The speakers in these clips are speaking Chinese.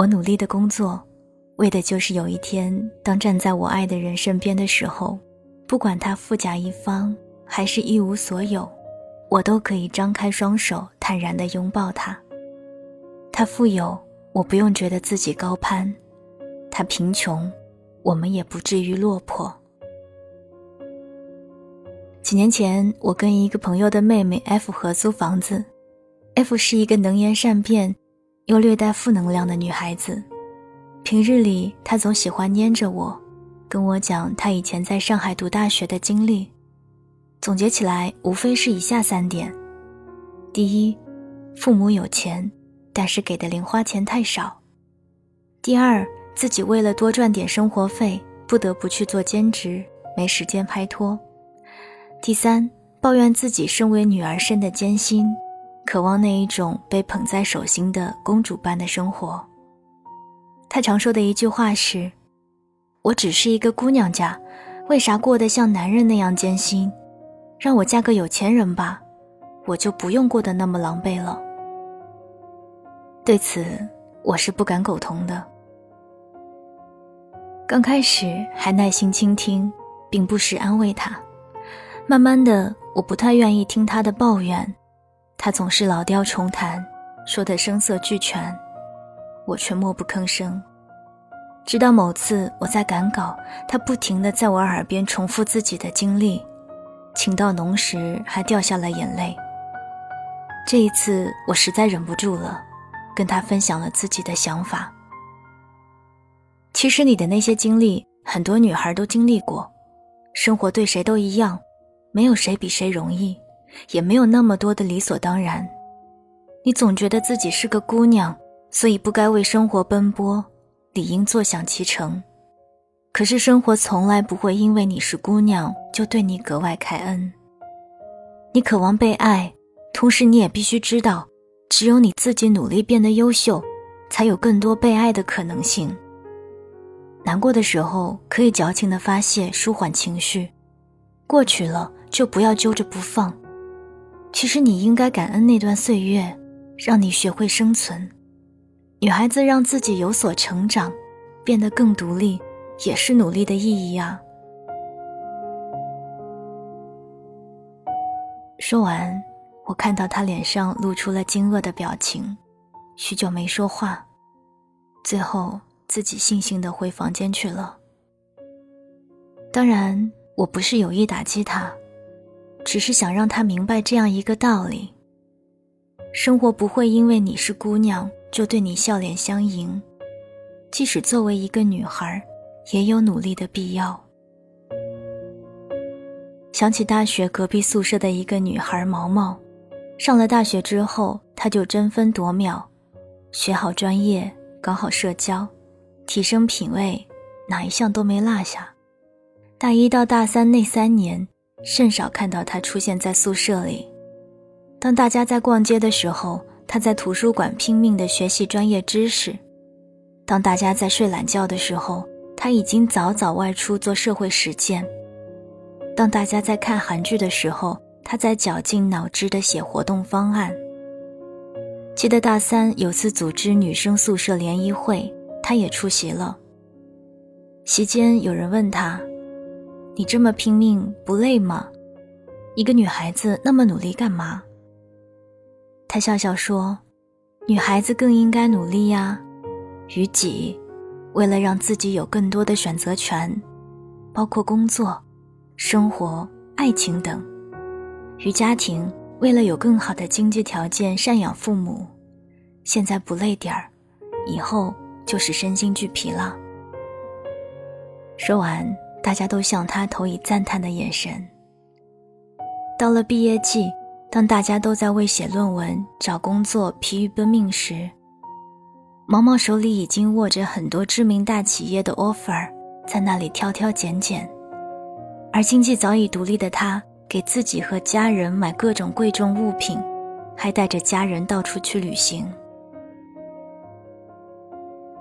我努力的工作，为的就是有一天，当站在我爱的人身边的时候，不管他富甲一方还是一无所有，我都可以张开双手，坦然的拥抱他。他富有，我不用觉得自己高攀；他贫穷，我们也不至于落魄。几年前，我跟一个朋友的妹妹 F 合租房子。F 是一个能言善辩，又略带负能量的女孩子。平日里，她总喜欢黏着我，跟我讲她以前在上海读大学的经历。总结起来，无非是以下三点：第一，父母有钱，但是给的零花钱太少；第二，自己为了多赚点生活费，不得不去做兼职，没时间拍拖。第三，抱怨自己身为女儿身的艰辛，渴望那一种被捧在手心的公主般的生活。他常说的一句话是：“我只是一个姑娘家，为啥过得像男人那样艰辛？让我嫁个有钱人吧，我就不用过得那么狼狈了。”对此，我是不敢苟同的。刚开始还耐心倾听，并不时安慰他。慢慢的，我不太愿意听他的抱怨，他总是老调重弹，说的声色俱全，我却默不吭声。直到某次我在赶稿，他不停的在我耳边重复自己的经历，情到浓时还掉下了眼泪。这一次我实在忍不住了，跟他分享了自己的想法。其实你的那些经历，很多女孩都经历过，生活对谁都一样。没有谁比谁容易，也没有那么多的理所当然。你总觉得自己是个姑娘，所以不该为生活奔波，理应坐享其成。可是生活从来不会因为你是姑娘就对你格外开恩。你渴望被爱，同时你也必须知道，只有你自己努力变得优秀，才有更多被爱的可能性。难过的时候可以矫情的发泄，舒缓情绪，过去了。就不要揪着不放。其实你应该感恩那段岁月，让你学会生存。女孩子让自己有所成长，变得更独立，也是努力的意义啊。说完，我看到他脸上露出了惊愕的表情，许久没说话，最后自己悻悻的回房间去了。当然，我不是有意打击他。只是想让他明白这样一个道理：生活不会因为你是姑娘就对你笑脸相迎，即使作为一个女孩，也有努力的必要。想起大学隔壁宿舍的一个女孩毛毛，上了大学之后，她就争分夺秒，学好专业，搞好社交，提升品味，哪一项都没落下。大一到大三那三年。甚少看到他出现在宿舍里。当大家在逛街的时候，他在图书馆拼命地学习专业知识；当大家在睡懒觉的时候，他已经早早外出做社会实践；当大家在看韩剧的时候，他在绞尽脑汁地写活动方案。记得大三有次组织女生宿舍联谊会，他也出席了。席间有人问他。你这么拼命不累吗？一个女孩子那么努力干嘛？他笑笑说：“女孩子更应该努力呀，于己，为了让自己有更多的选择权，包括工作、生活、爱情等；于家庭，为了有更好的经济条件赡养父母。现在不累点儿，以后就是身心俱疲了。”说完。大家都向他投以赞叹的眼神。到了毕业季，当大家都在为写论文、找工作疲于奔命时，毛毛手里已经握着很多知名大企业的 offer，在那里挑挑拣拣。而经济早已独立的他，给自己和家人买各种贵重物品，还带着家人到处去旅行。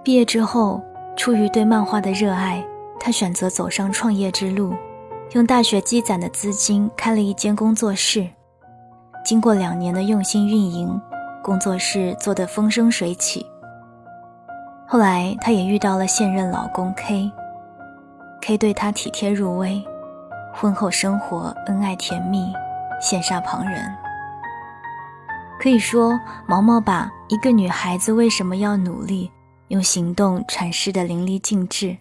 毕业之后，出于对漫画的热爱。他选择走上创业之路，用大学积攒的资金开了一间工作室。经过两年的用心运营，工作室做得风生水起。后来，她也遇到了现任老公 K，K 对她体贴入微，婚后生活恩爱甜蜜，羡煞旁人。可以说，毛毛把一个女孩子为什么要努力，用行动阐释的淋漓尽致。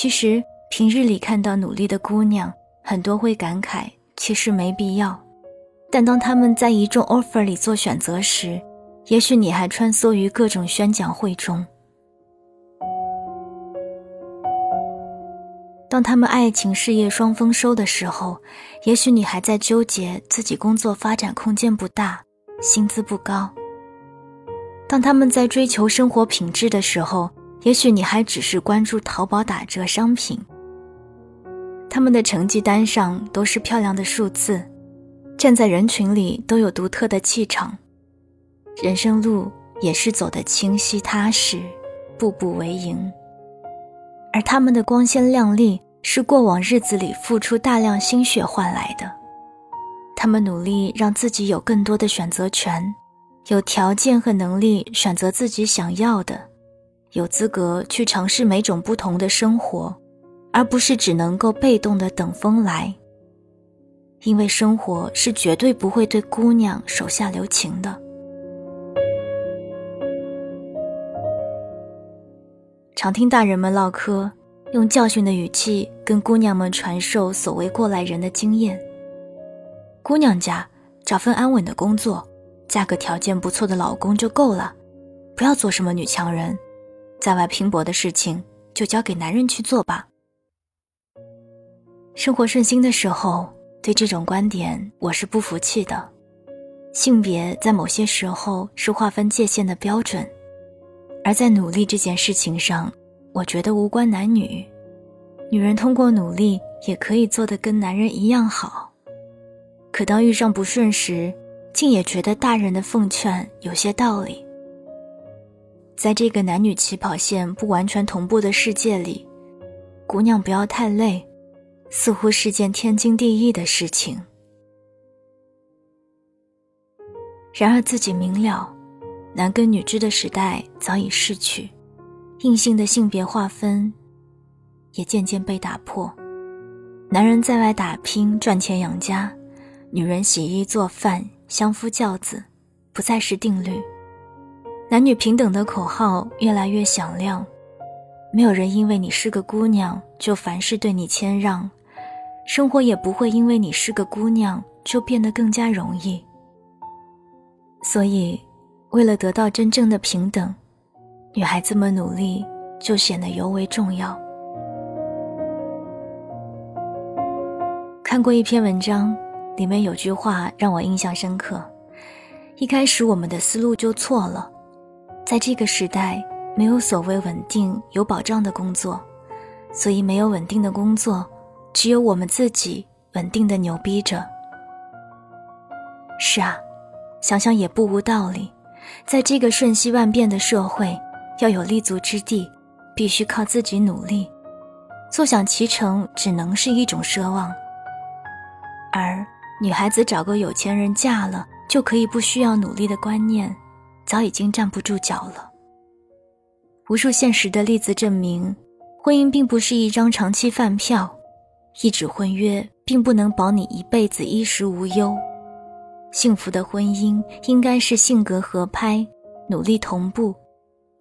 其实，平日里看到努力的姑娘，很多会感慨，其实没必要。但当他们在一众 offer 里做选择时，也许你还穿梭于各种宣讲会中。当他们爱情事业双丰收的时候，也许你还在纠结自己工作发展空间不大，薪资不高。当他们在追求生活品质的时候，也许你还只是关注淘宝打折商品。他们的成绩单上都是漂亮的数字，站在人群里都有独特的气场，人生路也是走得清晰踏实，步步为营。而他们的光鲜亮丽是过往日子里付出大量心血换来的。他们努力让自己有更多的选择权，有条件和能力选择自己想要的，有资格去尝试每种不同的生活，而不是只能够被动的等风来。因为生活是绝对不会对姑娘手下留情的。常听大人们唠嗑，用教训的语气跟姑娘们传授所谓过来人的经验。姑娘家找份安稳的工作，嫁个条件不错的老公就够了，不要做什么女强人，在外拼搏的事情就交给男人去做吧。生活顺心的时候，对这种观点我是不服气的。性别在某些时候是划分界限的标准。而在努力这件事情上，我觉得无关男女，女人通过努力也可以做得跟男人一样好。可当遇上不顺时，竟也觉得大人的奉劝有些道理。在这个男女起跑线不完全同步的世界里，姑娘不要太累，似乎是件天经地义的事情。然而自己明了。男耕女织的时代早已逝去，硬性的性别划分也渐渐被打破。男人在外打拼赚钱养家，女人洗衣做饭相夫教子，不再是定律。男女平等的口号越来越响亮，没有人因为你是个姑娘就凡事对你谦让，生活也不会因为你是个姑娘就变得更加容易。所以。为了得到真正的平等，女孩子们努力就显得尤为重要。看过一篇文章，里面有句话让我印象深刻：一开始我们的思路就错了，在这个时代，没有所谓稳定有保障的工作，所以没有稳定的工作，只有我们自己稳定的牛逼着。是啊，想想也不无道理。在这个瞬息万变的社会，要有立足之地，必须靠自己努力。坐享其成只能是一种奢望。而女孩子找个有钱人嫁了就可以不需要努力的观念，早已经站不住脚了。无数现实的例子证明，婚姻并不是一张长期饭票，一纸婚约并不能保你一辈子衣食无忧。幸福的婚姻应该是性格合拍、努力同步，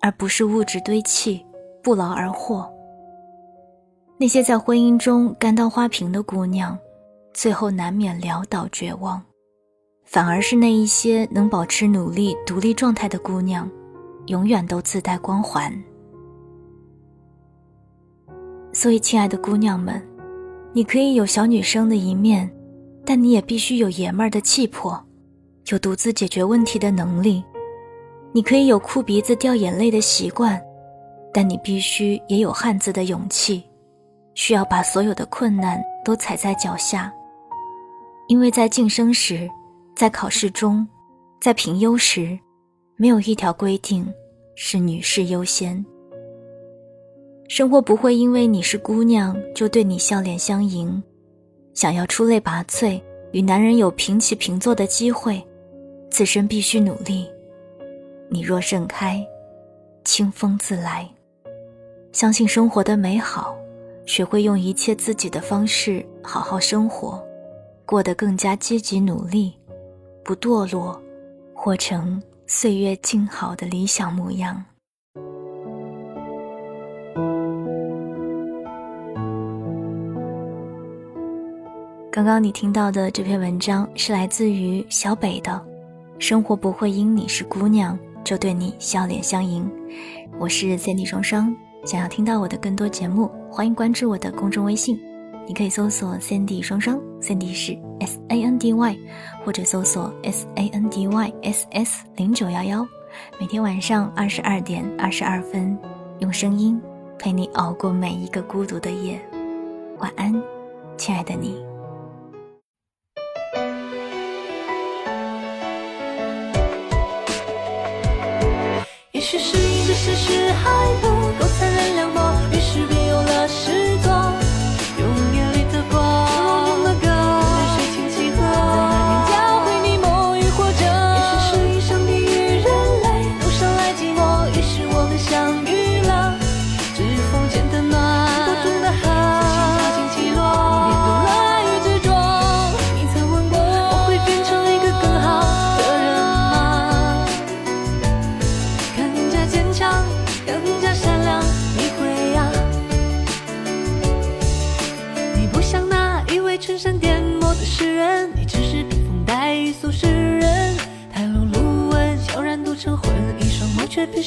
而不是物质堆砌、不劳而获。那些在婚姻中感到花瓶的姑娘，最后难免潦倒绝望；反而是那一些能保持努力、独立状态的姑娘，永远都自带光环。所以，亲爱的姑娘们，你可以有小女生的一面。但你也必须有爷们儿的气魄，有独自解决问题的能力。你可以有哭鼻子掉眼泪的习惯，但你必须也有汉子的勇气，需要把所有的困难都踩在脚下。因为在晋升时，在考试中，在评优时，没有一条规定是女士优先。生活不会因为你是姑娘就对你笑脸相迎。想要出类拔萃，与男人有平起平坐的机会，自身必须努力。你若盛开，清风自来。相信生活的美好，学会用一切自己的方式好好生活，过得更加积极努力，不堕落，活成岁月静好的理想模样。刚刚你听到的这篇文章是来自于小北的，《生活不会因你是姑娘就对你笑脸相迎》。我是 Sandy 双双，想要听到我的更多节目，欢迎关注我的公众微信，你可以搜索 Sandy 双双，Sandy 是 S A N D Y，或者搜索 S A N D Y S S 零九幺幺。每天晚上二十二点二十二分，用声音陪你熬过每一个孤独的夜。晚安，亲爱的你。也许是因这现实还不够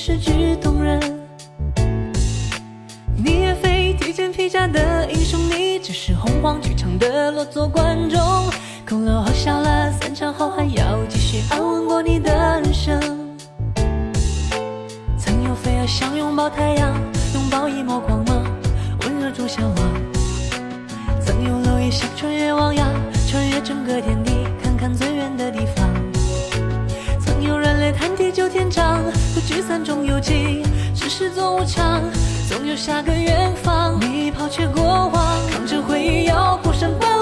眸却比诗句动人。你也非披肩披甲的英雄，你只是洪荒剧场的落座观众。哭了或笑了，散场后还要继续安稳过你的人生。曾有飞蛾想拥抱太阳，拥抱一抹光芒，温热中向往。曾有蝼蚁想穿越汪洋，穿越整个天地，看看最远的地方。有人类谈地久天长，可聚散终有尽，世事总无常，总有下个远方。你抛却过往，扛着回忆要孤身奔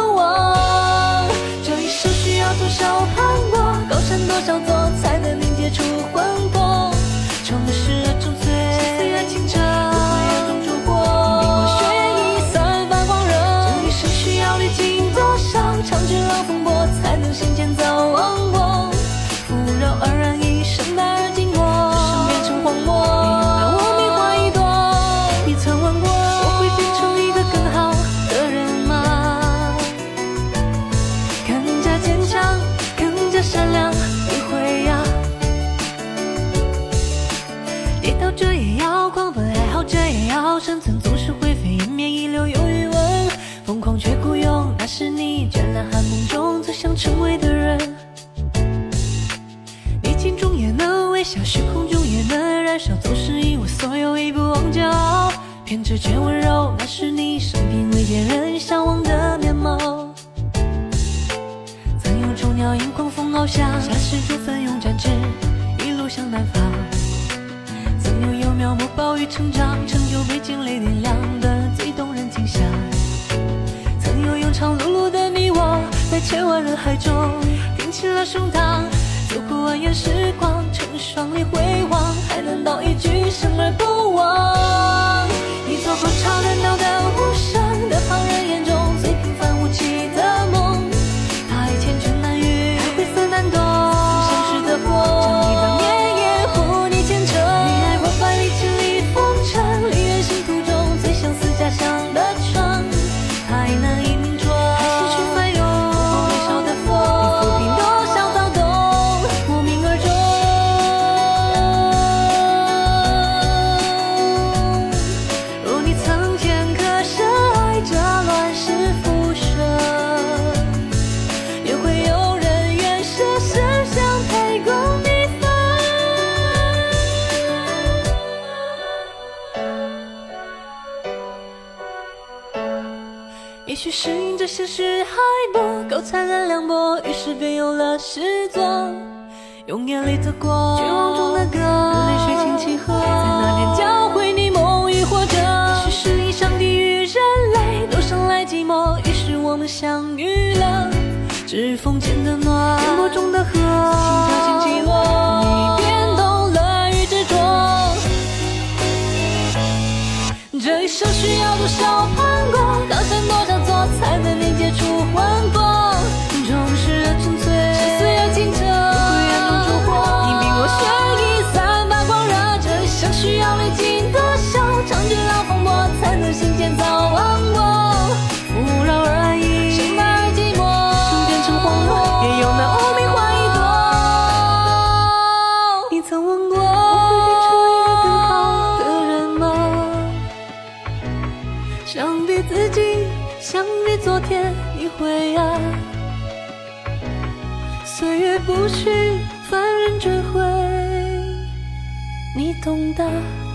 更加善良，你会呀？跌倒着也要狂奔，爱好着也要生存，总是灰飞烟灭，一流有余温。疯狂却孤勇，那是你倦懒寒梦中最想成为的人。逆境中也能微笑，虚空中也能燃烧，总是一无所有，一不忘骄傲。偏执却温柔，那是你生平未见人向往的面貌。鸟迎狂风翱翔，下世主奋勇展翅，一路向南方。曾有幼苗木暴雨成长，成就被惊雷点亮的最动人景象。曾有庸常碌碌的你我，在千万人海中挺起了胸膛，走过蜿蜒时光，成双里回望，还能道一句生而不忘。你做过超人脑干许是因这现实还不够残忍凉薄，于是便有了失踪。用眼里的光，绝望中的歌，泪水轻轻喝，在那年教会你梦与活着。也许是因上帝与人类都生来寂寞，于是我们相遇了。指缝间的暖，颠簸中的河，心跳轻起落，你变懂了与执着。生需要多少盼过，高山多少座才能连接出的。